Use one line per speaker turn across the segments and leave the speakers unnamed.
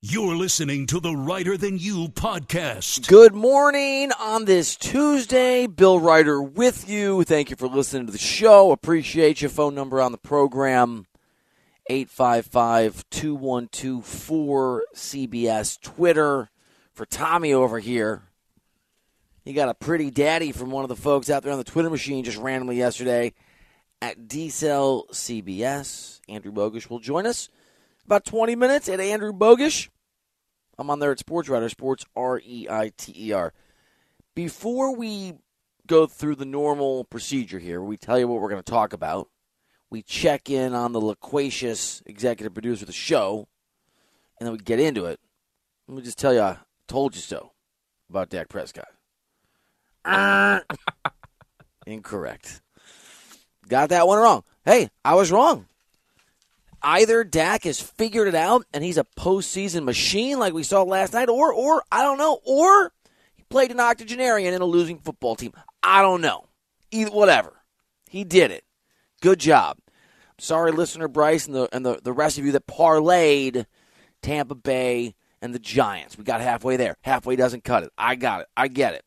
You're listening to the Reiter Than You podcast.
Good morning on this Tuesday. Bill Reiter with you. Thank you for listening to the show. Appreciate your phone number on the program 855 212 4CBS. Twitter for Tommy over here. He got a pretty daddy from one of the folks out there on the Twitter machine just randomly yesterday at DCell CBS. Andrew Bogusch will join us about 20 minutes at Andrew Bogusch. I'm on there at Sports Reiter, Sports R E I T E R. Before we go through the normal procedure here, we tell you what we're going to talk about. We check in on the loquacious executive producer of the show, and then we get into it. Let me just tell you, I told you so about Dak Prescott. Uh, Incorrect. Got that one wrong. Hey, I was wrong either Dak has figured it out and he's a postseason machine like we saw last night, or or I don't know, or he played an octogenarian in a losing football team. I don't know. Either whatever. He did it. Good job. Sorry, listener Bryce and the and the, the rest of you that parlayed Tampa Bay and the Giants. We got halfway there. Halfway doesn't cut it. I got it. I get it.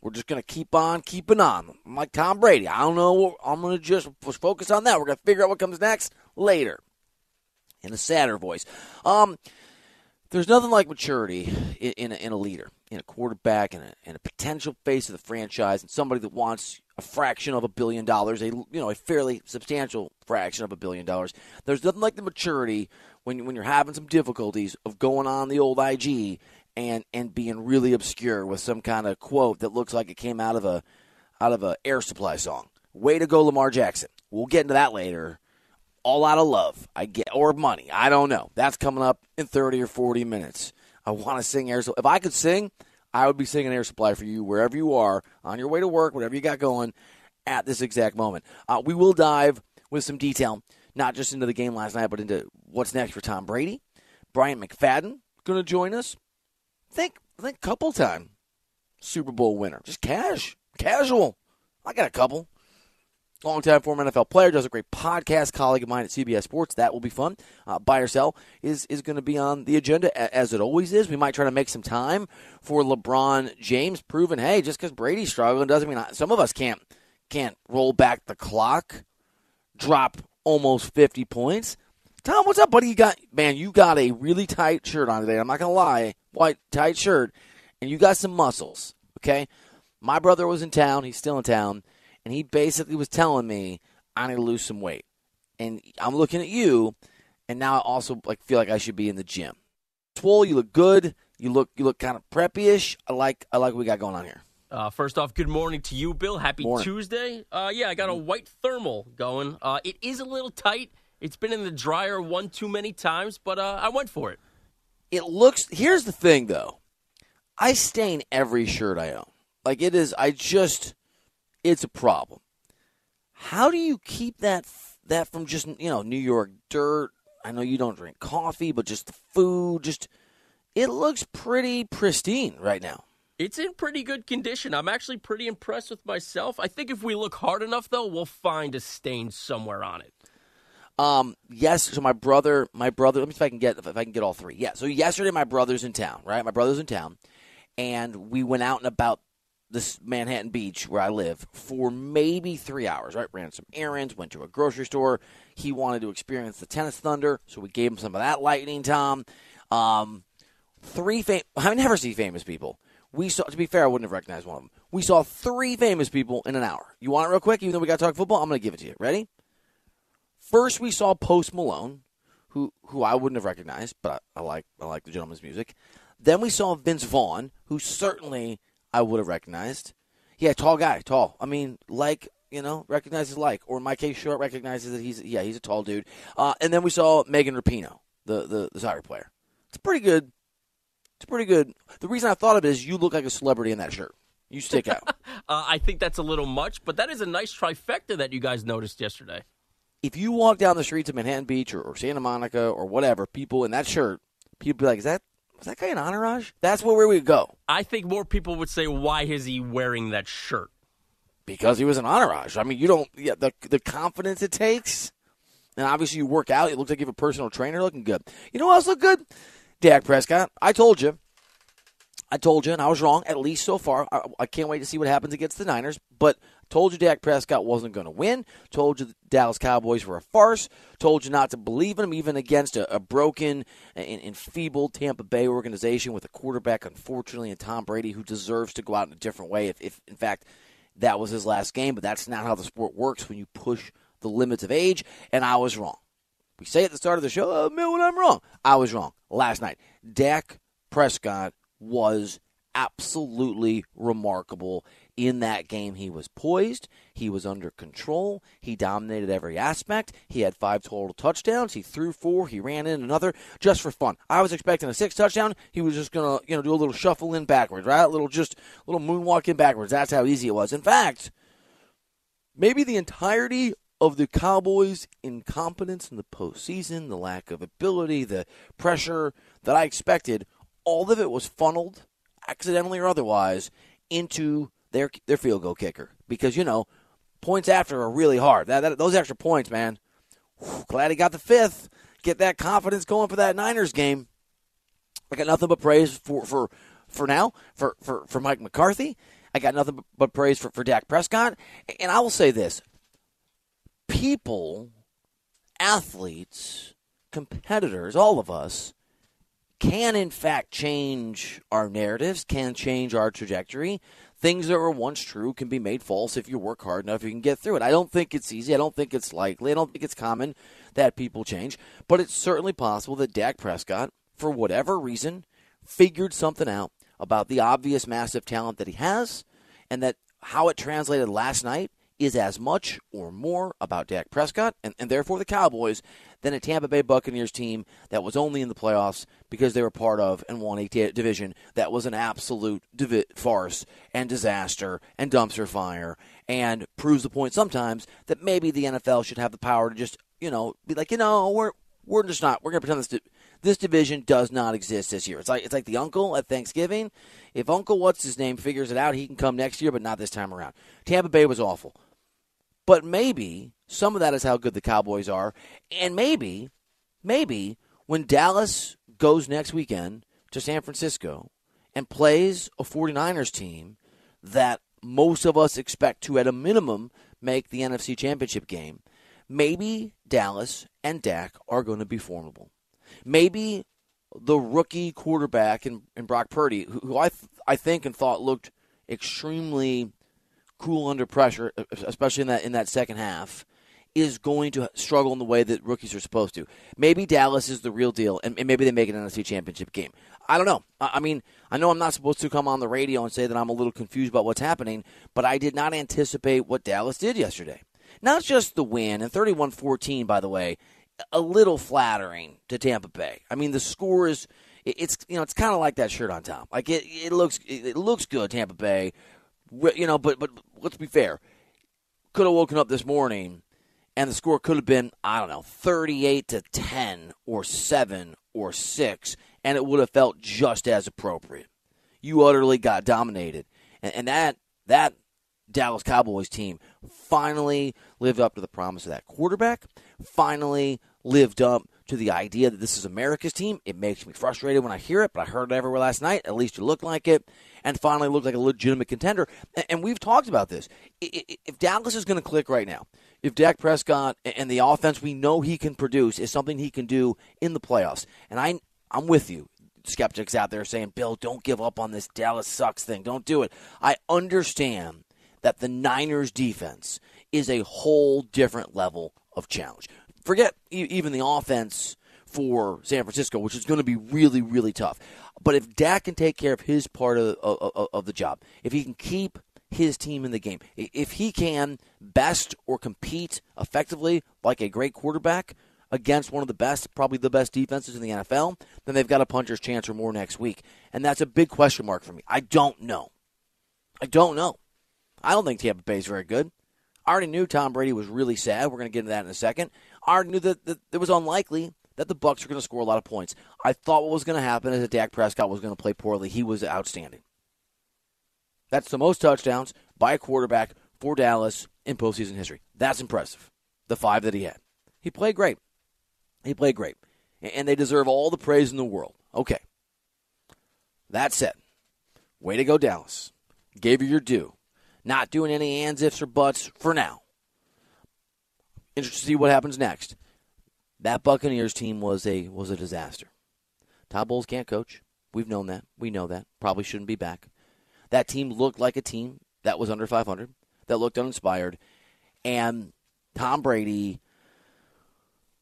We're just going to keep on keeping on. I'm like Tom Brady. I don't know. I'm going to just focus on that. We're going to figure out what comes next later. In a sadder voice. Um, there's nothing like maturity in, in, a, in a leader, in a quarterback, and a, in a potential face of the franchise, and somebody that wants a fraction of a billion dollars, a you know a fairly substantial fraction of a billion dollars. There's nothing like the maturity when when you're having some difficulties of going on the old IG and and being really obscure with some kind of quote that looks like it came out of a out of a air supply song. Way to go, Lamar Jackson. We'll get into that later. All out of love, I get or money. I don't know. That's coming up in thirty or forty minutes. I want to sing air. If I could sing, I would be singing air supply for you wherever you are on your way to work, whatever you got going at this exact moment. Uh, we will dive with some detail, not just into the game last night, but into what's next for Tom Brady. Bryant McFadden going to join us think think couple time Super Bowl winner. Just cash, casual. I got a couple. Long time former NFL player, does a great podcast. Colleague of mine at CBS Sports. That will be fun. Uh, buy or sell is is going to be on the agenda as it always is. We might try to make some time for LeBron James, proving hey, just because Brady's struggling doesn't mean I, some of us can't can't roll back the clock, drop almost fifty points. Tom, what's up, buddy? You got man, you got a really tight shirt on today. I'm not gonna lie, white tight shirt, and you got some muscles. Okay, my brother was in town. He's still in town, and he basically was telling me I need to lose some weight. And I'm looking at you, and now I also like feel like I should be in the gym. Swole, you look good. You look you look kind of preppy-ish. I like I like what we got going on here.
Uh, first off, good morning to you, Bill. Happy
morning.
Tuesday. Uh, yeah, I got a white thermal going. Uh, it is a little tight. It's been in the dryer one too many times, but uh, I went for it.
It looks. Here's the thing, though. I stain every shirt I own. Like it is. I just. It's a problem. How do you keep that that from just you know New York dirt? I know you don't drink coffee, but just the food, just it looks pretty pristine right now.
It's in pretty good condition. I'm actually pretty impressed with myself. I think if we look hard enough, though, we'll find a stain somewhere on it.
Um, yes. So my brother, my brother. Let me see if I can get if I can get all three. Yeah. So yesterday, my brother's in town. Right, my brother's in town, and we went out and about this Manhattan Beach where I live for maybe three hours. Right, ran some errands, went to a grocery store. He wanted to experience the tennis thunder, so we gave him some of that lightning. Tom, um, three. Fam- I never see famous people. We saw. To be fair, I wouldn't have recognized one of them. We saw three famous people in an hour. You want it real quick? Even though we got to talk football, I'm going to give it to you. Ready? First, we saw Post Malone, who who I wouldn't have recognized, but I, I like I like the gentleman's music. Then we saw Vince Vaughn, who certainly I would have recognized. Yeah, tall guy, tall. I mean, like you know, recognizes like, or in my case, short recognizes that he's yeah, he's a tall dude. Uh, and then we saw Megan Rapinoe, the, the the soccer player. It's pretty good. It's pretty good. The reason I thought of it is you look like a celebrity in that shirt. You stick out.
uh, I think that's a little much, but that is a nice trifecta that you guys noticed yesterday
if you walk down the streets of Manhattan Beach or, or Santa Monica or whatever, people in that shirt, people be like, "Is that is that guy an entourage?" That's where we would go.
I think more people would say, "Why is he wearing that shirt?"
Because he was an entourage. I mean, you don't yeah, the the confidence it takes, and obviously you work out. It looks like you have a personal trainer looking good. You know what else look good? Dak Prescott, I told you. I told you, and I was wrong, at least so far. I, I can't wait to see what happens against the Niners. But told you Dak Prescott wasn't going to win. Told you the Dallas Cowboys were a farce. Told you not to believe in him, even against a, a broken and enfeebled Tampa Bay organization with a quarterback, unfortunately, and Tom Brady, who deserves to go out in a different way if, if in fact, that was his last game. But that's not how the sport works when you push the limits of age, and I was wrong. We say at the start of the show, oh, when I'm wrong. I was wrong last night. Dak Prescott was absolutely remarkable in that game. He was poised, he was under control, he dominated every aspect. He had five total touchdowns. He threw four, he ran in another just for fun. I was expecting a six touchdown. He was just gonna, you know, do a little shuffle in backwards, right? A little just little moonwalk in backwards. That's how easy it was. In fact, maybe the entirety of the Cowboys' incompetence in the postseason, the lack of ability, the pressure that I expected, all of it was funneled, accidentally or otherwise, into their their field goal kicker. Because you know, points after are really hard. That, that those extra points, man. Whew, glad he got the fifth. Get that confidence going for that Niners game. I got nothing but praise for for for now for for for Mike McCarthy. I got nothing but praise for for Dak Prescott. And I will say this: people, athletes, competitors, all of us can in fact change our narratives, can change our trajectory. Things that were once true can be made false if you work hard enough. You can get through it. I don't think it's easy. I don't think it's likely. I don't think it's common that people change. But it's certainly possible that Dak Prescott, for whatever reason, figured something out about the obvious massive talent that he has, and that how it translated last night is as much or more about Dak Prescott and, and therefore the Cowboys than a Tampa Bay Buccaneers team that was only in the playoffs because they were part of and won a t- division that was an absolute farce and disaster and dumpster fire and proves the point sometimes that maybe the NFL should have the power to just, you know, be like, you know, we're we're just not we're going to pretend this di- this division does not exist this year. It's like it's like the uncle at Thanksgiving. If Uncle what's his name figures it out, he can come next year, but not this time around. Tampa Bay was awful. But maybe some of that is how good the Cowboys are. And maybe, maybe when Dallas goes next weekend to San Francisco and plays a 49ers team that most of us expect to, at a minimum, make the NFC Championship game, maybe Dallas and Dak are going to be formidable. Maybe the rookie quarterback in, in Brock Purdy, who, who I, th- I think and thought looked extremely cool under pressure, especially in that in that second half, is going to struggle in the way that rookies are supposed to. Maybe Dallas is the real deal, and, and maybe they make an NFC Championship game. I don't know. I, I mean, I know I'm not supposed to come on the radio and say that I'm a little confused about what's happening, but I did not anticipate what Dallas did yesterday. Not just the win, and 31 14, by the way, a little flattering to Tampa Bay. I mean, the score is. It's you know it's kind of like that shirt on top. Like it, it looks it looks good Tampa Bay, you know. But but let's be fair. Could have woken up this morning and the score could have been, I don't know, 38 to 10 or 7 or 6, and it would have felt just as appropriate. You utterly got dominated. And, and that that Dallas Cowboys team finally lived up to the promise of that quarterback, finally lived up to the idea that this is America's team. It makes me frustrated when I hear it, but I heard it everywhere last night. At least you look like it and finally looked like a legitimate contender. And we've talked about this. If Dallas is going to click right now, if Dak Prescott and the offense we know he can produce is something he can do in the playoffs, and I, I'm with you. Skeptics out there saying, Bill, don't give up on this Dallas sucks thing. Don't do it. I understand that the Niners defense is a whole different level of challenge. Forget even the offense for San Francisco, which is going to be really, really tough. But if Dak can take care of his part of, of, of the job, if he can keep his team in the game, if he can best or compete effectively like a great quarterback against one of the best, probably the best defenses in the NFL, then they've got a puncher's chance or more next week. And that's a big question mark for me. I don't know. I don't know. I don't think Tampa Bay is very good. I already knew Tom Brady was really sad. We're going to get into that in a second. I knew that, that it was unlikely that the Bucks were going to score a lot of points. I thought what was going to happen is that Dak Prescott was going to play poorly. He was outstanding. That's the most touchdowns by a quarterback for Dallas in postseason history. That's impressive. The five that he had. He played great. He played great. And they deserve all the praise in the world. Okay. That said, way to go, Dallas. Gave you your due. Not doing any ands, ifs, or buts for now. Interested to see what happens next. That Buccaneers team was a was a disaster. Todd Bowles can't coach. We've known that. We know that. Probably shouldn't be back. That team looked like a team that was under 500, that looked uninspired, and Tom Brady,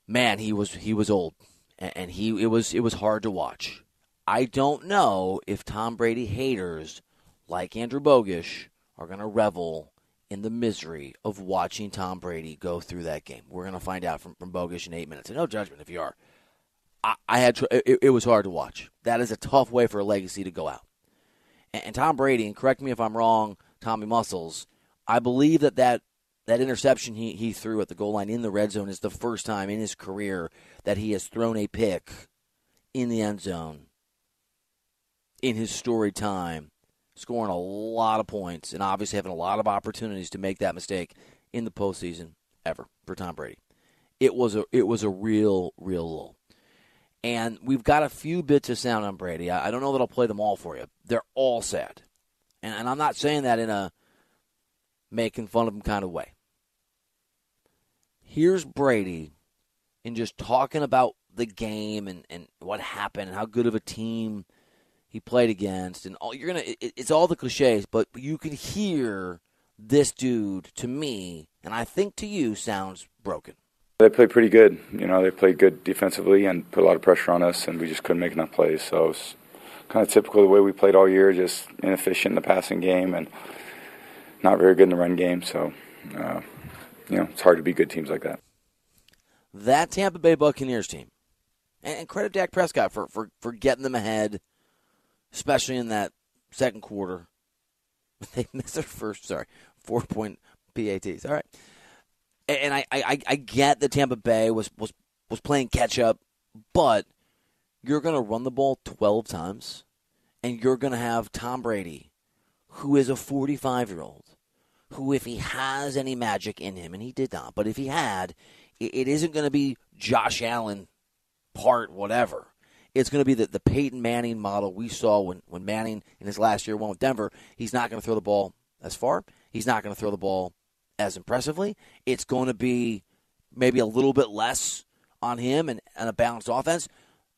man, he was he was old, and he it was it was hard to watch. I don't know if Tom Brady haters like Andrew Bogusch are going to revel in the misery of watching Tom Brady go through that game. We're going to find out from, from Bogusch in eight minutes. And no judgment if you are. I, I had it, it, was hard to watch. That is a tough way for a legacy to go out. And, and Tom Brady, and correct me if I'm wrong, Tommy Muscles, I believe that that, that interception he, he threw at the goal line in the red zone is the first time in his career that he has thrown a pick in the end zone in his story time scoring a lot of points and obviously having a lot of opportunities to make that mistake in the postseason ever for Tom Brady. It was a it was a real real lull. And we've got a few bits of sound on Brady. I, I don't know that I'll play them all for you. They're all sad, and, and I'm not saying that in a making fun of him kind of way. Here's Brady, in just talking about the game and, and what happened and how good of a team he played against, and all you're gonna. It, it's all the cliches, but you can hear this dude to me, and I think to you, sounds broken.
They played pretty good. You know, they played good defensively and put a lot of pressure on us, and we just couldn't make enough plays. So it's kind of typical the way we played all year, just inefficient in the passing game and not very good in the run game. So, uh, you know, it's hard to beat good teams like that.
That Tampa Bay Buccaneers team, and credit Dak Prescott for, for, for getting them ahead – especially in that second quarter. They missed their first, sorry, four point PATs. All right, and I, I, I get that Tampa Bay was was was playing catch up, but you're going to run the ball 12 times, and you're going to have Tom Brady, who is a 45 year old, who, if he has any magic in him, and he did not, but if he had, it isn't going to be Josh Allen part whatever. It's going to be the, the Peyton Manning model we saw when, when Manning in his last year went with Denver. He's not going to throw the ball as far. He's not going to throw the ball as impressively. It's going to be maybe a little bit less on him and, and a balanced offense.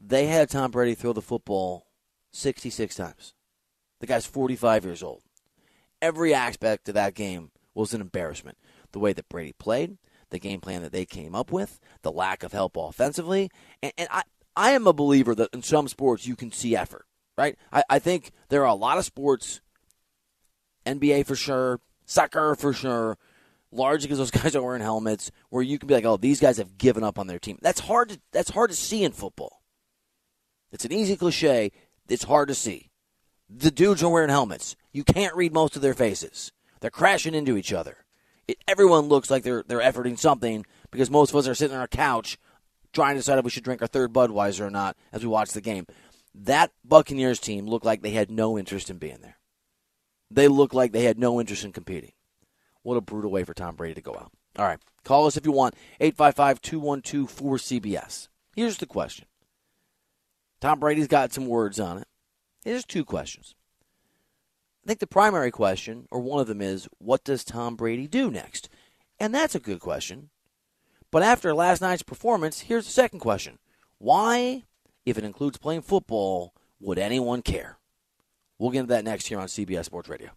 They had Tom Brady throw the football 66 times. The guy's 45 years old. Every aspect of that game was an embarrassment. The way that Brady played, the game plan that they came up with, the lack of help offensively. And, and I, I am a believer that in some sports you can see effort, right? I, I think there are a lot of sports, NBA for sure, soccer for sure, largely because those guys are wearing helmets, where you can be like, oh, these guys have given up on their team. That's hard to that's hard to see in football. It's an easy cliche. It's hard to see. The dudes are wearing helmets. You can't read most of their faces. They're crashing into each other. It, everyone looks like they're they're efforting something because most of us are sitting on our couch trying to decide if we should drink our third Budweiser or not as we watch the game. That Buccaneers team looked like they had no interest in being there. They looked like they had no interest in competing. What a brutal way for Tom Brady to go out. All right. Call us if you want. 855 212 4CBS. Here's the question Tom Brady's got some words on it. Here's two questions. I think the primary question, or one of them, is what does Tom Brady do next? And that's a good question but after last night's performance, here's the second question Why, if it includes playing football, would anyone care? We'll get into that next here on CBS Sports Radio.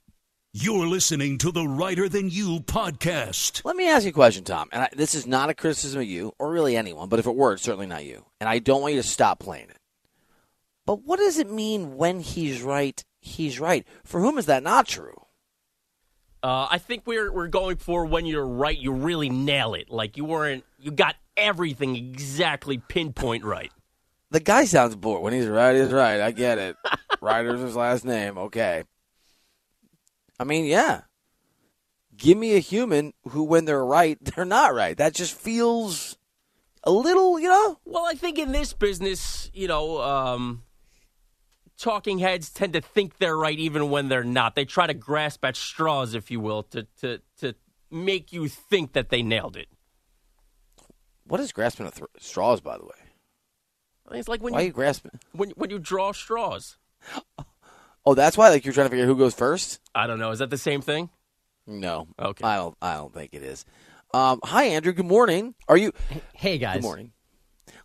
You're listening to the Reiter Than You podcast.
Let me ask you a question, Tom. And I, this is not a criticism of you or really anyone, but if it were, it's certainly not you. And I don't want you to stop playing it. But what does it mean when he's right, he's right? For whom is that not true?
Uh, I think we're we're going for when you're right, you really nail it. Like you weren't, you got everything exactly pinpoint right.
The guy sounds bored. When he's right, he's right. I get it. Reiter's his last name. Okay. I mean, yeah. Give me a human who, when they're right, they're not right. That just feels a little, you know.
Well, I think in this business, you know, um, talking heads tend to think they're right even when they're not. They try to grasp at straws, if you will, to to to make you think that they nailed it.
What is grasping at th- straws, by the way?
I mean, it's like when
Why are
you
you grasping?
when when you draw straws.
Oh, that's why. Like you're trying to figure out who goes first.
I don't know. Is that the same thing?
No.
Okay.
I don't. I don't think it is. Um, hi, Andrew. Good morning. Are you?
Hey guys.
Good morning.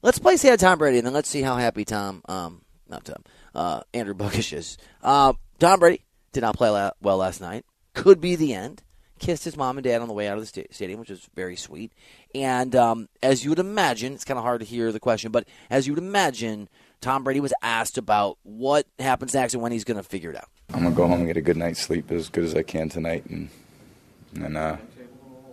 Let's play say hi to Tom Brady, and then let's see how happy Tom, um, not Tom, uh, Andrew Bogusch is. Uh, Tom Brady did not play la- well last night. Could be the end. Kissed his mom and dad on the way out of the sta- stadium, which was very sweet. And um, as you would imagine, it's kind of hard to hear the question, but as you would imagine, Tom Brady was asked about what happens next and when he's going to figure it out.
I'm gonna go home and get a good night's sleep as good as I can tonight, and and then uh,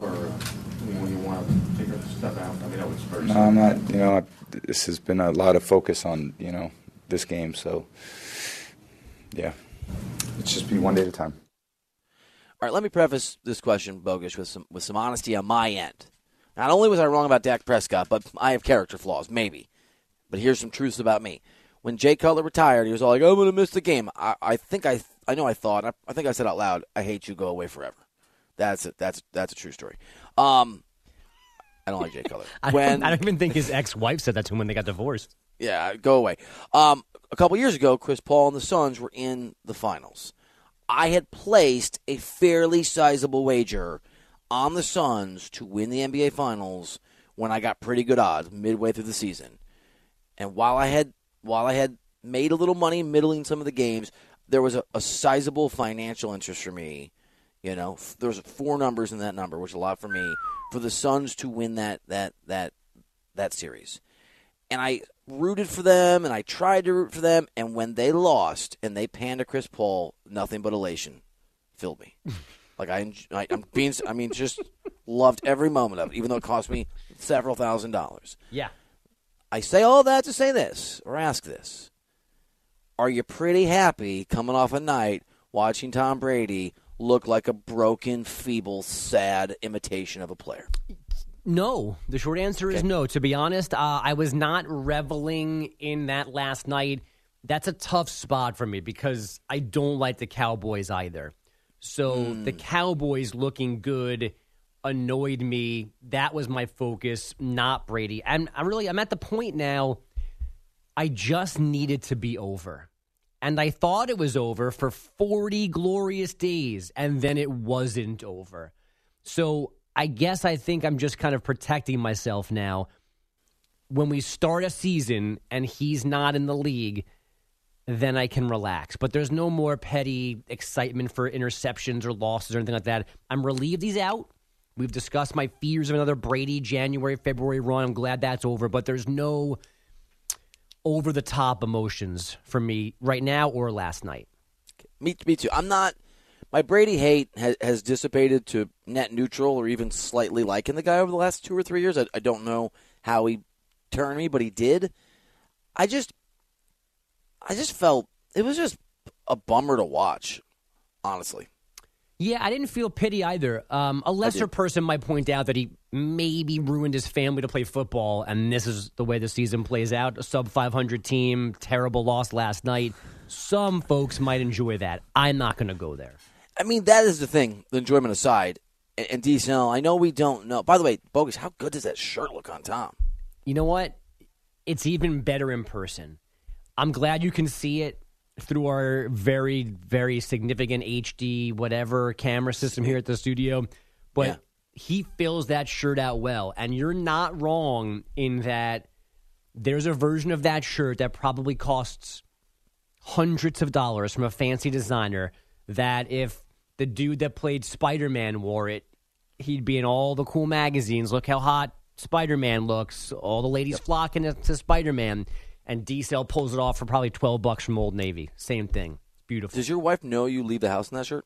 Or when you want to figure stuff out? I mean, that was first.
no, I'm not. You know, I, this has been a lot of focus on you know this game, so yeah, it's just be one day at a time.
All right, let me preface this question, Bogusch, with some with some honesty on my end. Not only was I wrong about Dak Prescott, but I have character flaws, maybe. But here's some truths about me. When Jay Cutler retired, he was all like, "I'm going to miss the game." I, I think I I know I thought I, I think I said out loud, "I hate you, go away forever." That's it. That's that's a true story. Um, I don't like Jay Cutler.
I,
When
don't, I don't even think his ex-wife said that to him when they got divorced.
Yeah, go away. Um, a couple years ago, Chris Paul and the Suns were in the finals. I had placed a fairly sizable wager on the Suns to win the NBA Finals when I got pretty good odds midway through the season. And while I had while I had made a little money middling some of the games, there was a, a sizable financial interest for me. You know, f- there was four numbers in that number, which is a lot for me, for the Suns to win that that that that series and I rooted for them and I tried to root for them. And when they lost and they panned to Chris Paul, nothing but elation filled me. like I, I, I'm being, I mean, just loved every moment of it, even though it cost me several thousand dollars.
Yeah.
I say all that to say this or ask this: Are you pretty happy coming off a night watching Tom Brady look like a broken, feeble, sad imitation of a player?
No, the short answer is no. To be honest, uh, I was not reveling in that last night. That's a tough spot for me because I don't like the Cowboys either. So the Cowboys looking good annoyed me. That was my focus, not Brady. And I'm really I'm at the point now. I just needed to be over. And I thought it was over for 40 glorious days, and then it wasn't over. So I guess I think I'm just kind of protecting myself now. When we start a season and he's not in the league, then I can relax. But there's no more petty excitement for interceptions or losses or anything like that. I'm relieved he's out. We've discussed my fears of another Brady January, February run. I'm glad that's over, but there's no over the top emotions for me right now or last night.
Me, me too. I'm not. My Brady hate has, has dissipated to net neutral or even slightly liking the guy over the last two or three years. I, I don't know how he turned me, but he did. I just, I just felt it was just a bummer to watch, honestly.
Yeah, I didn't feel pity either. Um, a lesser person might point out that he maybe ruined his family to play football, and this is the way the season plays out. A sub 500 team, terrible loss last night. Some folks might enjoy that. I'm not going to go there.
I mean, that is the thing. The enjoyment aside, and, and DCL, I know we don't know. By the way, Bogusch. How good does that shirt look on Tom?
You know what? It's even better in person. I'm glad you can see it through our very, very significant HD whatever camera system here at the studio. But
Yeah.
he fills that shirt out well. And you're not wrong in that there's a version of that shirt that probably costs hundreds of dollars from a fancy designer that if the dude that played Spider-Man wore it, he'd be in all the cool magazines. Look how hot Spider-Man looks. All the ladies flocking to, to Spider-Man. And D-Cell pulls it off for probably 12 bucks from Old Navy. Same thing. It's beautiful.
Does your wife know you leave the house in that shirt?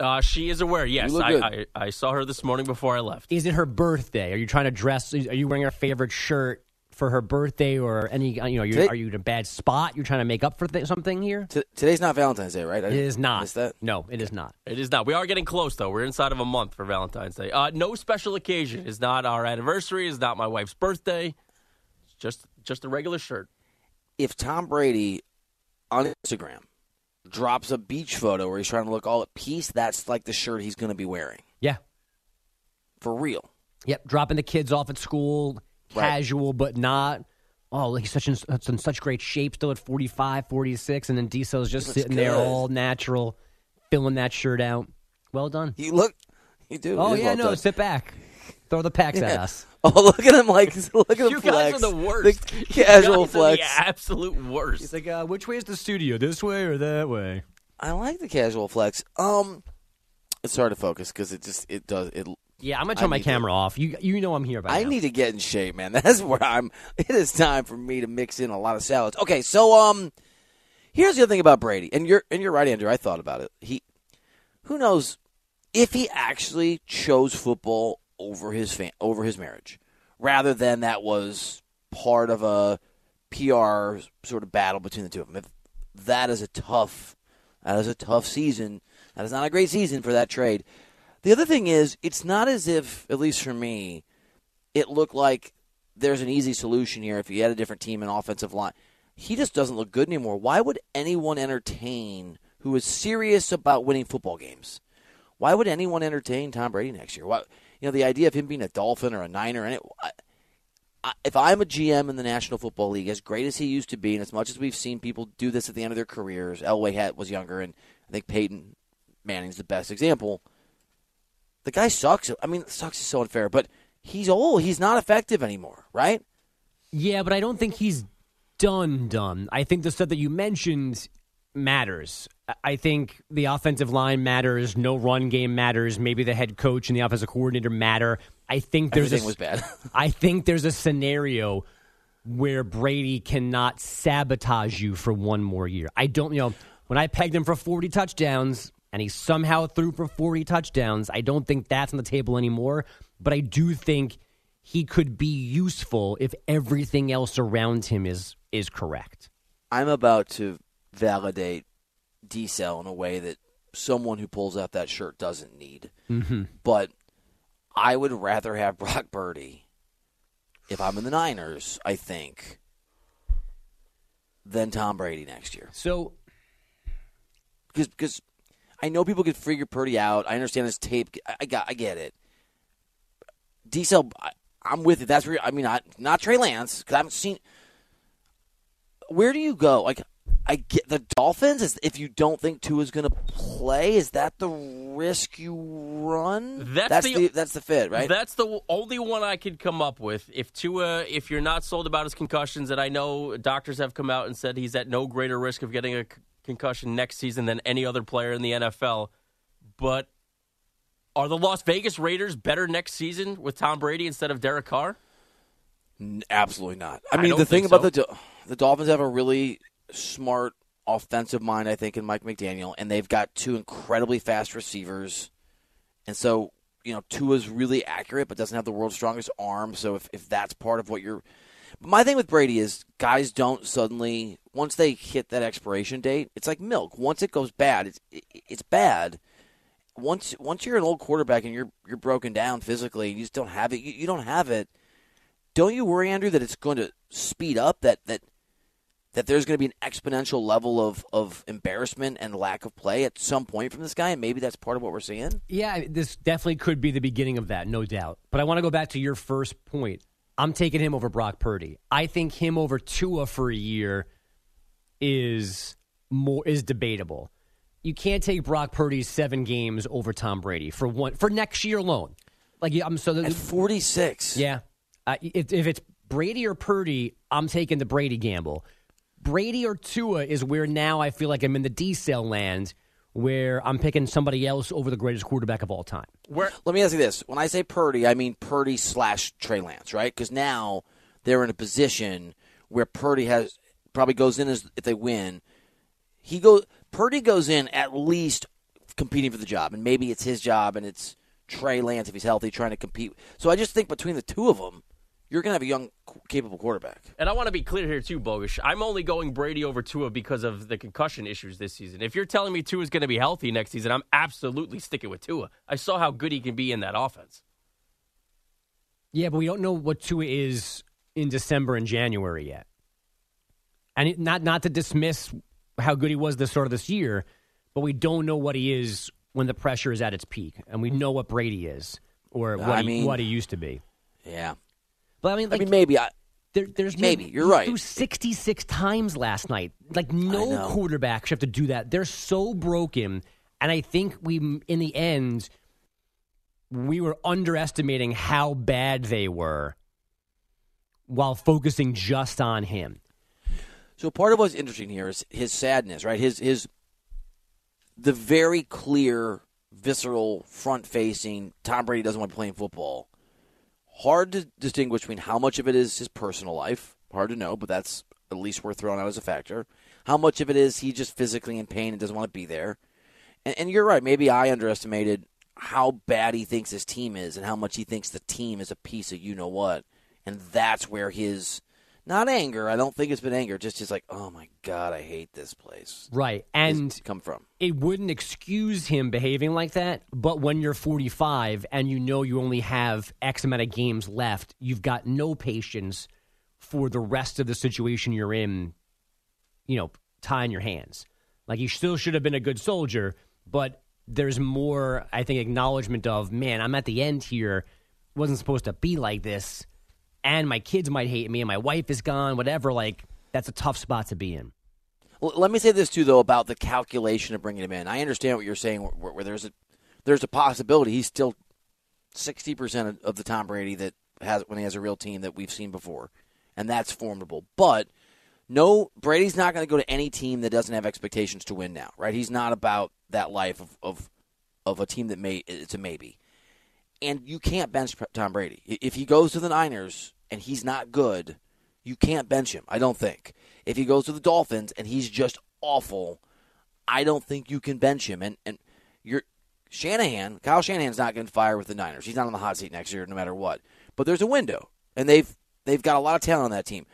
Uh, she is aware. Yes, I. I, I saw her this morning before I left.
Is it her birthday? Are you trying to dress? Are you wearing her favorite shirt for her birthday or any, you know, you,
Today-
are you in a bad spot? You're trying to make up for th- something here?
T- today's not Valentine's Day, right? I
It is not.
missed that.
No, it is not.
It is not. We are getting close though. We're inside of a month for Valentine's Day. Uh, no special occasion. It's not our anniversary. It's not my wife's birthday. It's just just a regular shirt.
if Tom Brady on Instagram drops a beach photo where he's trying to look all at peace, that's like the shirt he's going to be wearing
Yeah.
for real.
Yep, dropping the kids off at school,
Right.
casual but not. oh, he's such in, such in such great shape still at 45, 46, and then Diesel's just
looks
sitting there all natural, filling that shirt out. Well done.
You look, you do.
Oh
It is
yeah,
well
no,
done.
sit back, throw the packs at us.
Oh, look at him! Like, look at him flex.
You
flex.
guys are the worst.
The casual
you guys
flex.
Are the absolute worst.
He's like, uh, which way is the studio? This way or that way?
I like the casual flex. Um, it's hard to focus because it just it does it.
Yeah, I'm gonna
I
turn my
need to-
camera off. You you know I'm here by
I
now.
need to get in shape, man. That's where I'm. It is time for me to mix in a lot of salads. Okay, so um, here's the other thing about Brady, and you're and you're right, Andrew. I thought about it. He, who knows, if he actually chose football over his fan, over his marriage, rather than that was part of a PR sort of battle between the two of them. If that is a tough, that is a tough season. That is not a great season for that trade. The other thing is, it's not as if, at least for me, it looked like there's an easy solution here if you had a different team and offensive line. He just doesn't look good anymore. Why would anyone entertain who is serious about winning football games? Why would anyone entertain Tom Brady next year? Why, you know, the idea of him being a Dolphin or a Niner, and it, I, if I'm a GM in the National Football League, as great as he used to be, and as much as we've seen people do this at the end of their careers, Elway had, was younger, and I think Peyton Manning's the best example. The guy sucks. I mean, sucks is so unfair, but he's old. He's not effective anymore, right?
Yeah, but I don't think he's done done. I think the stuff that you mentioned matters. I- think the offensive line matters. No run game matters. Maybe the head coach and the offensive coordinator matter. I think there's
Everything
a,
was bad.
I think there's a scenario where Brady cannot sabotage you for one more year. I don't, you know, when I pegged him for 40 touchdowns and he somehow threw for 40 touchdowns, I don't think that's on the table anymore. But I do think he could be useful if everything else around him is is correct.
I'm about to validate D-Cell in a way that someone who pulls out that shirt doesn't need.
Mm-hmm.
But I would rather have Brock Purdy if I'm in the Niners, I think, than Tom Brady next year.
So
Because because I know people could figure Purdy out. I understand his tape. I, I got I get it. D-Cell, I, I'm with it. That's where I mean, not not Trey Lance because I haven't seen. Where do you go? Like, I get the Dolphins. Is if you don't think Tua's going to play, is that the risk you run?
That's
the,
the-
that's the fit, right?
That's the only one I could come up with. If Tua, if you're not sold about his concussions, and I know doctors have come out and said he's at no greater risk of getting a concussion next season than any other player in the NFL, but are the Las Vegas Raiders better next season with Tom Brady instead of Derek Carr?
Absolutely not. I
I
mean,
don't
the thing
think
about the the Dolphins have a really smart offensive mind, I think, in Mike McDaniel, and they've got two incredibly fast receivers, and so you know Tua's really accurate, but doesn't have the world's strongest arm. So if if that's part of what you're, but my thing with Brady is guys don't suddenly once they hit that expiration date, it's like milk. Once it goes bad, it's it, it's bad. Once once you're an old quarterback and you're you're broken down physically, and you just don't have it. You, you don't have it don't you worry, Andrew, that it's going to speed up that that that there's going to be an exponential level of of embarrassment and lack of play at some point from this guy, and maybe that's part of what we're seeing.
Yeah, this definitely could be the beginning of that, no doubt. But I want to go back to your first point. I'm taking him over Brock Purdy. I think him over Tua for a year is more is debatable. You can't take Brock Purdy's seven games over Tom Brady for one for next year alone. Like I'm so
At 46,
yeah. Uh, if, if it's Brady or Purdy, I'm taking the Brady gamble. Brady or Tua is where now I feel like I'm in the D cell land where I'm picking somebody else over the greatest quarterback of all time.
Where
Let me ask you this: When I say Purdy, I mean Purdy slash Trey Lance, right? Because now they're in a position where Purdy has probably goes in as if they win. He goes Purdy goes in at least competing for the job, and maybe it's his job, and it's Trey Lance if he's healthy trying to compete. So I just think between the two of them, you're going to have a young, capable quarterback.
And I want to be clear here too, Bogusch. I'm only going Brady over Tua because of the concussion issues this season. If you're telling me Tua is going to be healthy next season, I'm absolutely sticking with Tua. I saw how good he can be in that offense.
Yeah, but we don't know what Tua is in December and January yet. And it, not not to dismiss how good he was the start of this year, but we don't know what he is when the pressure is at its peak, and we know what Brady is or what
I
he,
mean-
what he used to be.
Yeah,
But I mean,
I mean maybe I.
There, there's
Maybe, you're
he
right.
Threw 66 times last night. Like no quarterback should have to do that. They're so broken, and I think we, in the end, we were underestimating how bad they were, while focusing just on him.
So part of what's interesting here is his sadness, right? His his the very clear, visceral, front facing Tom Brady doesn't want to play in football. Hard to distinguish between how much of it is his personal life. Hard to know, but that's at least worth throwing out as a factor. How much of it is he just physically in pain and doesn't want to be there. And, and you're right. Maybe I underestimated how bad he thinks his team is and how much he thinks the team is a piece of you know what. And that's where his not anger. I don't think it's been anger. Just just like, oh my god, I hate this place.
Right, and
come from.
it wouldn't excuse him behaving like that, but when you're 45 and you know you only have X amount of games left, you've got no patience for the rest of the situation you're in, you know, tying your hands. Like, you still should have been a good soldier, but there's more, I think, acknowledgement of, man, I'm at the end here. Wasn't supposed to be like this. And my kids might hate me, and my wife is gone, whatever. Like, that's a tough spot to be in.
Well, let me say this too, though, about the calculation of bringing him in. I understand what you're saying, where, where there's a there's a possibility he's still sixty percent of the Tom Brady that has when he has a real team that we've seen before, and that's formidable. But no, Brady's not going to go to any team that doesn't have expectations to win now, right? He's not about that life of of, of a team that may it's a maybe. And you can't bench Tom Brady if he goes to the Niners and he's not good. You can't bench him. I don't think. If he goes to the Dolphins and he's just awful, I don't think you can bench him. And and you're Shanahan, Kyle Shanahan's not getting fired with the Niners. He's not on the hot seat next year, no matter what. But there's a window, and they've they've got a lot of talent on that team.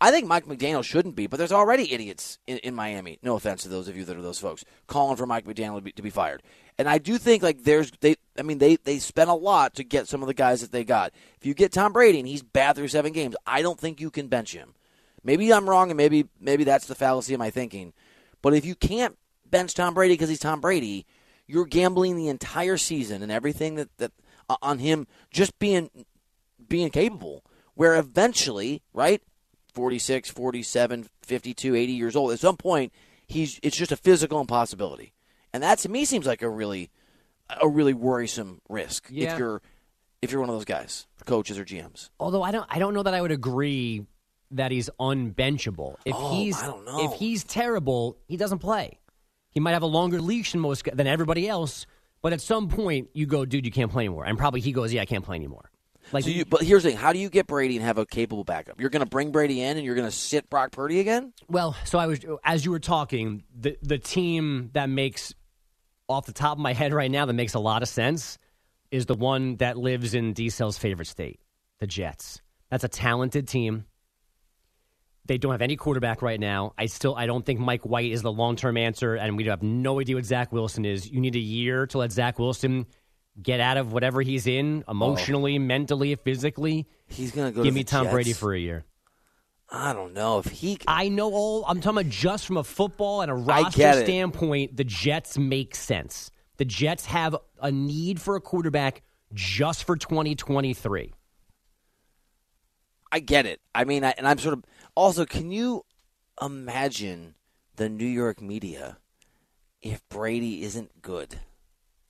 I think Mike McDaniel shouldn't be, but there's already idiots in, in Miami. No offense to those of you that are those folks calling for Mike McDaniel to be, to be fired. And I do think like there's they. I mean they they spent a lot to get some of the guys that they got. If you get Tom Brady and he's bad through seven games, I don't think you can bench him. Maybe I'm wrong, and maybe maybe that's the fallacy of my thinking. But if you can't bench Tom Brady because he's Tom Brady, you're gambling the entire season and everything that, that uh, on him just being being capable. Where eventually, right, 46, 47, 52, 80 years old, at some point, he's it's just a physical impossibility. And that to me seems like a really a really worrisome risk
Yeah.
if you're if you're one of those guys, coaches or GMs.
Although I don't, I don't know that I would agree that he's unbenchable. If
Oh,
he's,
I don't know.
if he's terrible, he doesn't play. He might have a longer leash than most than everybody else, but at some point you go, dude, you can't play anymore. And probably he goes, yeah, I can't play anymore. Like,
So you, but here's the thing: how do you get Brady and have a capable backup? You're going to bring Brady in, and you're going to sit Brock Purdy again.
well, so I was as you were talking, the the team that makes off the top of my head right now that makes a lot of sense is the one that lives in D-Cell's favorite state, the Jets. That's a talented team. They don't have any quarterback right now. I still I don't think Mike White is the long term answer, and we have no idea what Zach Wilson is. You need a year to let Zach Wilson get out of whatever he's in, oh. emotionally, mentally, physically.
He's going to go.
Give me Tom
Jets.
Brady for a year.
I don't know if he.
I know all. I'm talking about just from a football and a roster standpoint. The Jets make sense. The Jets have a need for a quarterback just for 2023.
I get it. I mean, I, and I'm sort of also. Can you imagine the New York media if Brady isn't good?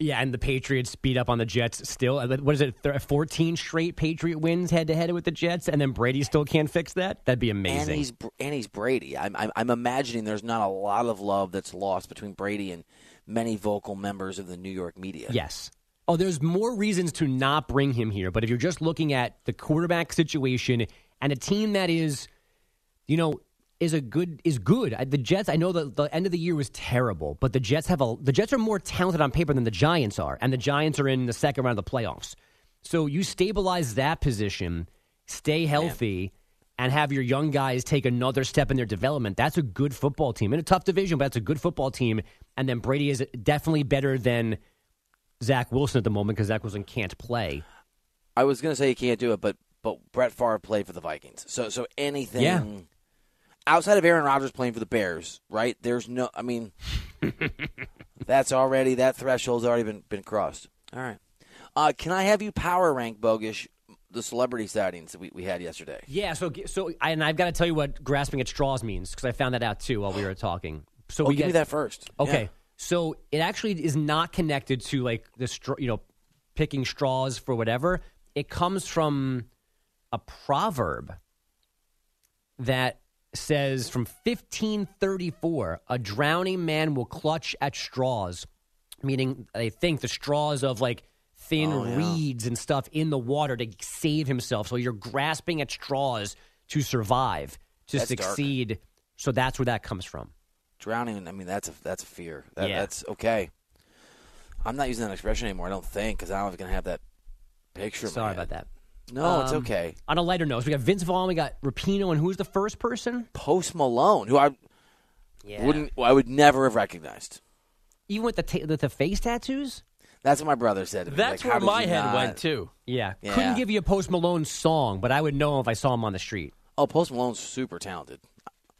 Yeah, and the Patriots beat up on the Jets still. Uh, What is it? thir- 14 straight Patriot wins head to head with the Jets, and then Brady still can't fix that. That'd be
And
amazing.
he's and he's Brady. I'm, I'm I'm imagining there's not a lot of love that's lost between Brady and many vocal members of the New York media.
Yes. Oh, there's more reasons to not bring him here. But if you're just looking at the quarterback situation and a team that is, you know, is a good is good. I- The Jets. I know that the end of the year was terrible, but the Jets have a the Jets are more talented on paper than the Giants are, and the Giants are in the second round of the playoffs. So you stabilize that position, stay healthy. And have your young guys take another step in their development. That's a good football team in a tough division, but that's a good football team. And then Brady is definitely better than Zach Wilson at the moment because Zach Wilson can't play.
I was going to say he can't do it, but but Brett Favre played for the Vikings, so so anything
Yeah.
Outside of Aaron Rodgers playing for the Bears, right? There's no. I mean, that's already that threshold's already been been crossed. All right. Uh, can I have you power rank Bogusch the celebrity sightings that we, we had yesterday.
Yeah, so so and I've got to tell you what grasping at straws means because I found that out too while we were talking. So
Oh,
we
give
get
me that first.
Okay,
Yeah.
so it actually is not connected to like the you know, picking straws for whatever. It comes from a proverb that says from 1534, a drowning man will clutch at straws, meaning they think the straws of like thin
Oh, yeah.
reeds and stuff in the water to save himself. So you're grasping at straws to survive, to
That's dark.
succeed. So that's where that comes from.
Drowning. I mean, that's a that's a fear. That,
Yeah.
That's okay. I'm not using that expression anymore. I don't think because I don't know if I'm gonna have that picture.
Sorry about that.
No, it's
Um,
okay.
On a lighter note, so we got Vince Vaughn, we got Rapinoe, and who's the first person?
Post Malone, who I
Yeah.
wouldn't, I would never have recognized.
Even with the ta- with the face tattoos?
That's what my brother said. To me.
That's
Like,
where my head
not-
went too.
Yeah.
Yeah.
Couldn't give you a Post Malone song, but I would know if I saw him on the street.
Oh, Post Malone's super talented.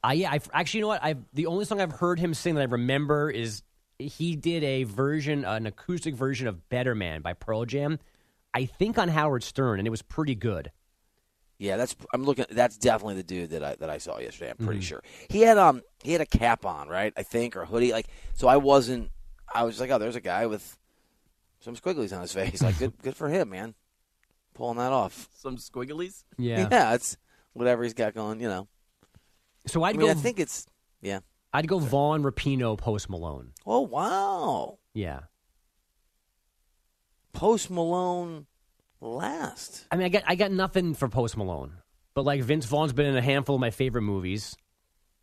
Uh, yeah, I've, actually, you know what? I've the only song I've heard him sing that I remember is he did a version, an acoustic version of "Better Man" by Pearl Jam. I think on Howard Stern, and it was pretty good.
Yeah, that's I'm looking. That's definitely the dude that I that I saw yesterday. I'm
Mm-hmm.
pretty sure he had um he had a cap on, right? I think or a hoodie. Like so, I wasn't. I was like, oh, there's a guy with some squigglies on his face. Like, good good for him, man, pulling that off.
Some squigglies.
Yeah, yeah. it's whatever he's got going. You know,
So
I
I'd
mean,
go.
I think it's yeah.
I'd go Vaughn, Rapinoe, Post Malone.
Oh wow,
Yeah.
Post Malone last.
I mean, I got I got nothing for Post Malone, but like Vince Vaughn's been in a handful of my favorite movies.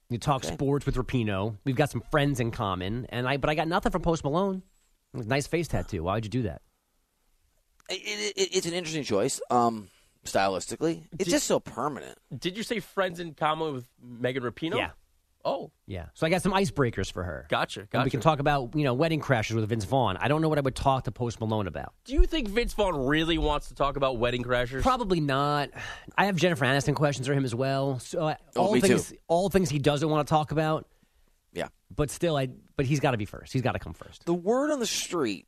You talk
Okay.
sports with Rapinoe. We've got some friends in common, and I but I got nothing for Post Malone. Nice face tattoo. Why would you do that?
It, it, it's an interesting choice. Um, stylistically, it's just so permanent.
Did you say friends in common with Megan Rapinoe?
Yeah.
Oh,
Yeah. So I got some icebreakers for her.
gotcha.
And We can talk about you know wedding crashes with Vince Vaughn. I don't know what I would talk to Post Malone about.
Do you think Vince Vaughn really wants to talk about wedding crashers?
Probably not. I have Jennifer Aniston questions for him as well. So uh,
Oh,
all
me too.
things all things he doesn't want to talk about.
Yeah.
But still, I but he's got to be first. He's got to come first.
The word on the street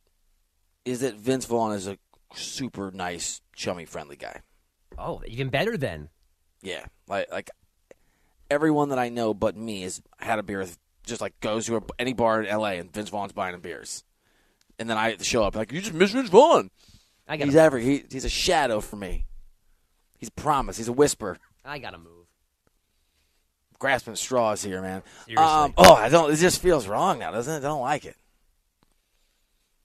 is that Vince Vaughn is a super nice, chummy, friendly guy.
Oh, even better then.
Yeah, like like everyone that I know but me has had a beer with just like goes to a, any bar in L.A. and Vince Vaughn's buying him beers, and then I show up like you just miss Vince Vaughn.
I got
He's ever he, he's a shadow for me. He's a promise. He's a whisper.
I got to move.
Grasping straws here, man. Um, oh, I don't. It just feels wrong now, doesn't it? I don't like it.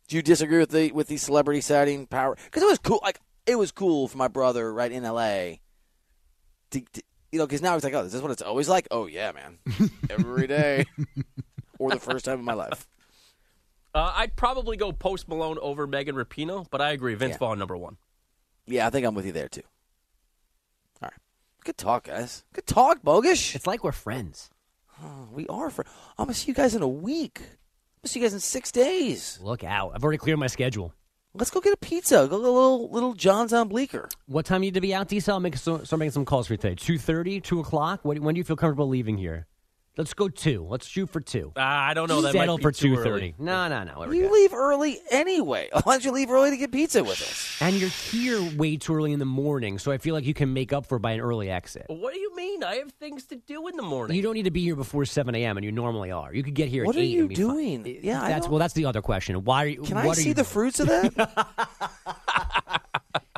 Do you disagree with the with the celebrity sighting power? Because it was cool. Like it was cool for my brother right in L.A. To, to- you know, because now he's like, oh, this is this what it's always like? Oh yeah, man, every day, or the first time in my life.
Uh, I'd probably go Post Malone over Megan Rapinoe, but I agree. Vince
Yeah.
Vaughn number one.
Yeah, I think I'm with you there too. All right, good talk, guys. Good talk, Bogusch.
It's like we're friends.
We are for. I'm gonna see you guys in a week. I'm gonna see you guys in six days.
Look out! I've already cleared my schedule.
Let's go get a pizza. Go a little little John's on Bleecker.
What time you need to be out, D? I'll make start making some calls for you today. Two thirty, two o'clock. What, when do you feel comfortable leaving here? Let's go two. Let's shoot for two.
Uh, I don't know. That
Settle
might be
for
too
two
early.
thirty. No, no, no. There
You
go.
leave early anyway. Why don't you leave early to get pizza with us?
And you're here way too early in the morning, so I feel like you can make up for it by an early exit.
What do you mean? I have things to do in the morning.
You don't need to be here before seven a.m. and you normally are. You could get here.
What
at
are
8
you
and be fine.
doing? Yeah, I
that's
don't-
well. That's the other question. Why are you?
Can
what
I
are
see
you,
the fruits of that?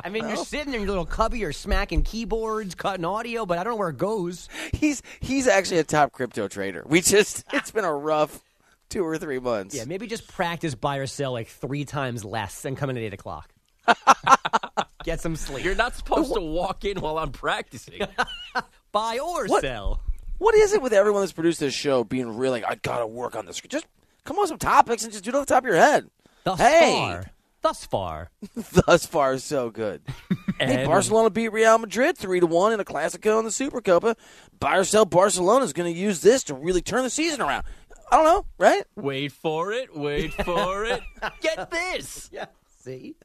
I mean, you're oh. sitting in your little cubby, you're smacking keyboards, cutting audio, but I don't know where it goes.
he's he's actually a top crypto trader. We just it's been a rough two or three months.
Yeah, maybe just practice buy or sell like three times less and come in at eight o'clock. Get some sleep.
You're not supposed to walk in while I'm practicing.
buy or
What?
sell.
What is it with everyone that's produced this show being really like, I gotta work on this? Just come up with some topics and just do it off the top of your head.
Thus
Hey!
far, thus far.
Thus far, so good. hey, Barcelona beat Real Madrid three to one in a Clasico in the Supercopa. Buy or sell Barcelona is going to use this to really turn the season around. I don't know, right?
Wait for it. Wait for it. Get this.
Yeah. See?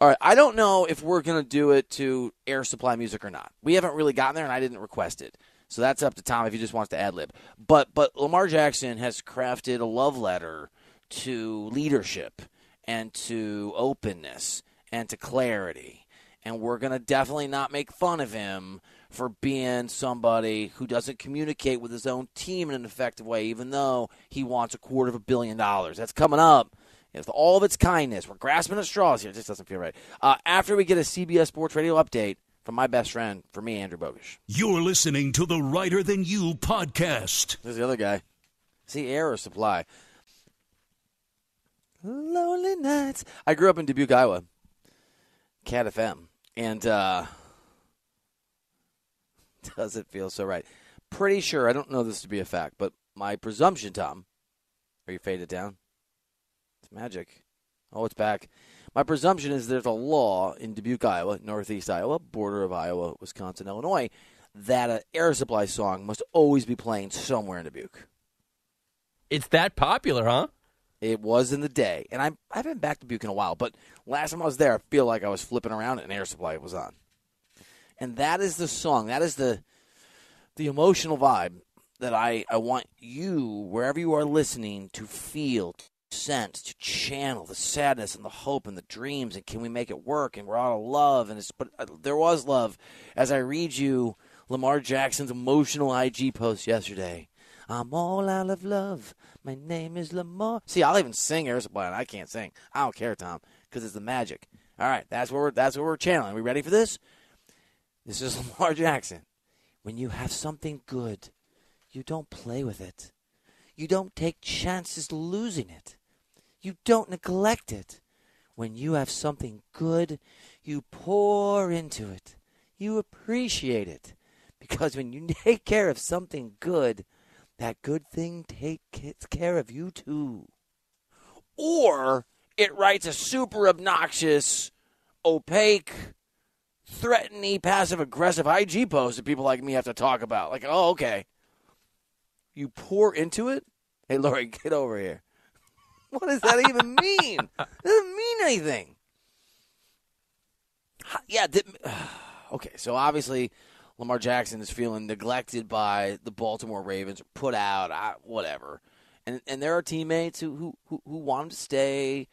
All right, I don't know if we're going to do it to air supply music or not. We haven't really gotten there, and I didn't request it, so that's up to Tom if he just wants to ad lib. But but Lamar Jackson has crafted a love letter to leadership and to openness and to clarity and we're going to definitely not make fun of him for being somebody who doesn't communicate with his own team in an effective way, even though he wants a quarter of a billion dollars. That's coming up. With all of its kindness, we're grasping at straws here. It just doesn't feel right. Uh, after we get a CBS Sports Radio update from my best friend, for me, Andrew Bogusch.
You're listening to the Reiter Than You podcast.
There's the other guy. See, air or supply. Lonely nights. I grew up in Dubuque, Iowa. Cat FM. And uh does it feel so right? Pretty sure, I don't know this to be a fact, but my presumption, Tom, are you faded down? It's magic. Oh, it's back. My presumption is there's a law in Dubuque, Iowa, northeast Iowa, border of Iowa, Wisconsin, Illinois, that an air supply song must always be playing somewhere in Dubuque.
It's that popular, huh?
It was in the day, and I I haven't been back to Dubuque in a while. But last time I was there, I feel like I was flipping around and Air Supply was on, and that is the song. That is the the emotional vibe that I I want you wherever you are listening to feel, to sense, to channel the sadness and the hope and the dreams. And can we make it work? And we're out of love, and it's but uh, there was love. As I read you Lamar Jackson's emotional IG post yesterday. I'm all out of love. My name is Lamar. See, I'll even sing Supply, and I can't sing. I don't care, Tom, because it's the magic. All right, that's what we're that's what we're channeling. Are we ready for this? This is Lamar Jackson. When you have something good, you don't play with it. You don't take chances losing it. You don't neglect it. When you have something good, you pour into it. You appreciate it. Because when you take care of something good, that good thing takes care of you too. Or it writes a super obnoxious, opaque, threatening, passive aggressive IG post that people like me have to talk about. Like, oh, okay. You pour into it? Hey, Lori, get over here. What does that even mean? It doesn't mean anything. Yeah. okay, so obviously Lamar Jackson is feeling neglected by the Baltimore Ravens, put out, whatever. And and there are teammates who who who, want him to stay.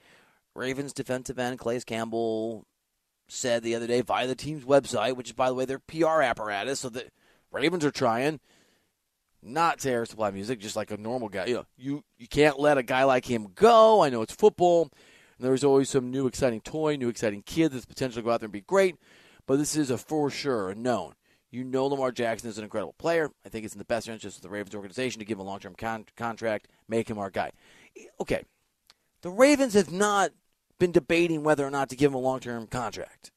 Ravens defensive end Calais Campbell said the other day via the team's website, which is by the way their PR apparatus, so the Ravens are trying not to air supply music, just like a normal guy. You know, you you can't let a guy like him go. I know it's football. And there's always some new exciting toy, new exciting kid that's potentially go out there and be great. But this is a for sure, a known. You know Lamar Jackson is an incredible player. I think it's in the best interest of the Ravens organization to give him a long term con- contract, make him our guy. Okay. The Ravens have not been debating whether or not to give him a long term contract.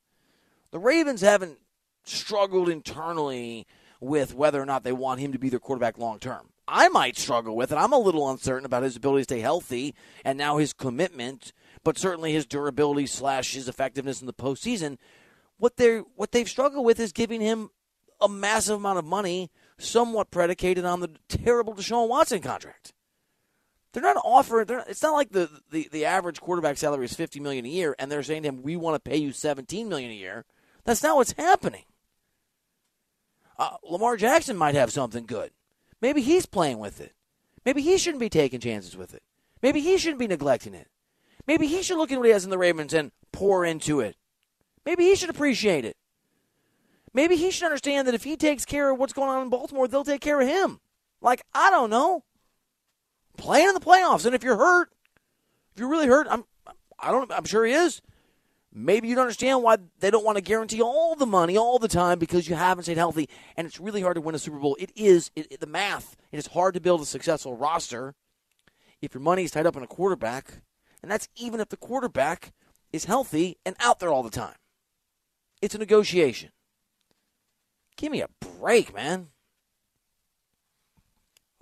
The Ravens haven't struggled internally with whether or not they want him to be their quarterback long term. I might struggle with it. I'm a little uncertain about his ability to stay healthy and now his commitment, but certainly his durability slash his effectiveness in the postseason. What they what they've struggled with is giving him a massive amount of money, somewhat predicated on the terrible Deshaun Watson contract. They're not offering. They're it's not like the, the the average quarterback salary is fifty million a year, and they're saying to him, "We want to pay you seventeen million a year." That's not what's happening. Uh, Lamar Jackson might have something good. Maybe he's playing with it. Maybe he shouldn't be taking chances with it. Maybe he shouldn't be neglecting it. Maybe he should look at what he has in the Ravens and pour into it. Maybe he should appreciate it. Maybe he should understand that if he takes care of what's going on in Baltimore, they'll take care of him. Like, I don't know. Playing in the playoffs. And if you're hurt, if you're really hurt, I'm I don't I'm sure he is. Maybe you don't understand why they don't want to guarantee all the money all the time because you haven't stayed healthy and it's really hard to win a Super Bowl. It is it, it, the math. It is hard to build a successful roster if your money is tied up in a quarterback, and that's even if the quarterback is healthy and out there all the time. It's a negotiation. Give me a break, man.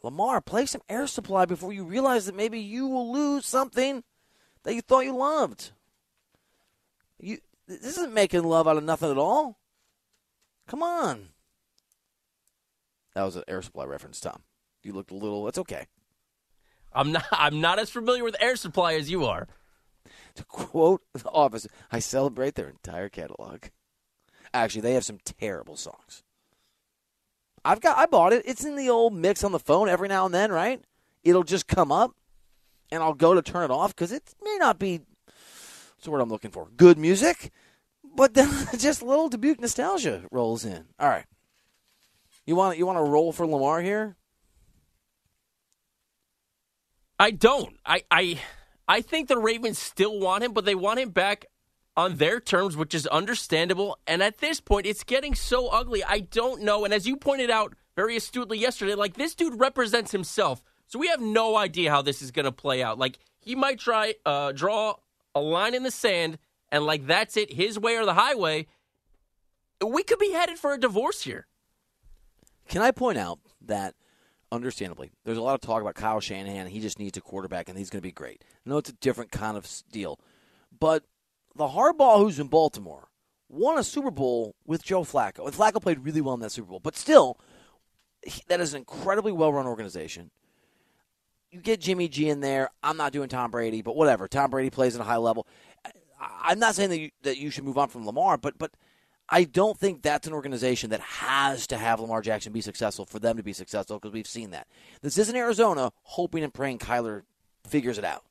Lamar, play some air supply before you realize that maybe you will lose something that you thought you loved. You this isn't making love out of nothing at all. Come on. That was an air supply reference, Tom. You looked a little that's okay.
I'm not I'm not as familiar with air supply as you are.
To quote the office, I celebrate their entire catalog. Actually, they have some terrible songs. I've got I bought it. It's in the old mix on the phone every now and then, right? It'll just come up and I'll go to turn it off because it may not be what's the word I'm looking for? Good music. But then just little Dubuque nostalgia rolls in. All right. You want you want to roll for Lamar here?
I don't. I I I think the Ravens still want him, but they want him back on their terms, which is understandable. And at this point, it's getting so ugly. I don't know. And as you pointed out very astutely yesterday, like this dude represents himself, so we have no idea how this is going to play out. Like he might try uh, draw a line in the sand, and like that's it, his way or the highway. We could be headed for a divorce here.
Can I point out that, understandably, there's a lot of talk about Kyle Shanahan. He just needs a quarterback, and he's going to be great. I know it's a different kind of deal, but the Harbaugh who's in Baltimore won a Super Bowl with Joe Flacco, and Flacco played really well in that Super Bowl. But still, he, that is an incredibly well-run organization. You get Jimmy G in there. I'm not doing Tom Brady, but whatever. Tom Brady plays at a high level. I, I'm not saying that you, that you should move on from Lamar, but but I don't think that's an organization that has to have Lamar Jackson be successful for them to be successful because we've seen that. This isn't Arizona hoping and praying Kyler figures it out.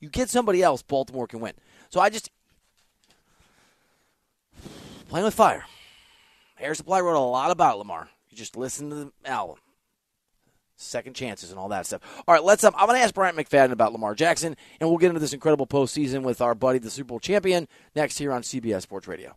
You get somebody else, Baltimore can win. So I just playing with fire. Air Supply wrote a lot about Lamar. You just listen to the album. Second chances and all that stuff. All right, let's. Um, I'm going to ask Bryant McFadden about Lamar Jackson, and we'll get into this incredible postseason with our buddy, the Super Bowl champion, next here on CBS Sports Radio.